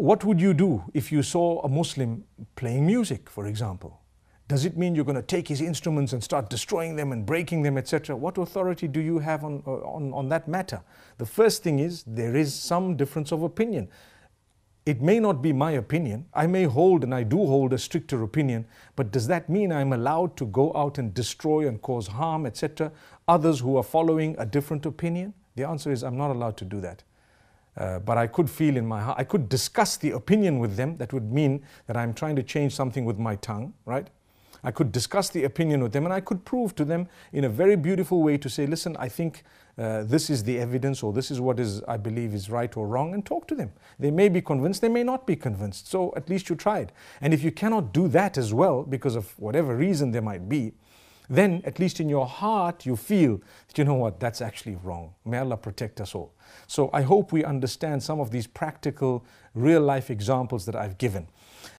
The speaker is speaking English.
what would you do if you saw a Muslim playing music, for example? Does it mean you're going to take his instruments and start destroying them and breaking them, etc.? What authority do you have on, uh, on, on that matter? The first thing is there is some difference of opinion. It may not be my opinion. I may hold, and I do hold, a stricter opinion, but does that mean I'm allowed to go out and destroy and cause harm, etc., others who are following a different opinion? The answer is I'm not allowed to do that. Uh, but I could feel in my heart, I could discuss the opinion with them. That would mean that I'm trying to change something with my tongue, right? I could discuss the opinion with them and I could prove to them in a very beautiful way to say, listen, I think uh, this is the evidence or this is what is I believe is right or wrong and talk to them. They may be convinced, they may not be convinced. So at least you tried. And if you cannot do that as well because of whatever reason there might be, then at least in your heart you feel that you know what, that's actually wrong. May Allah protect us all. So I hope we understand some of these practical, real life examples that I've given.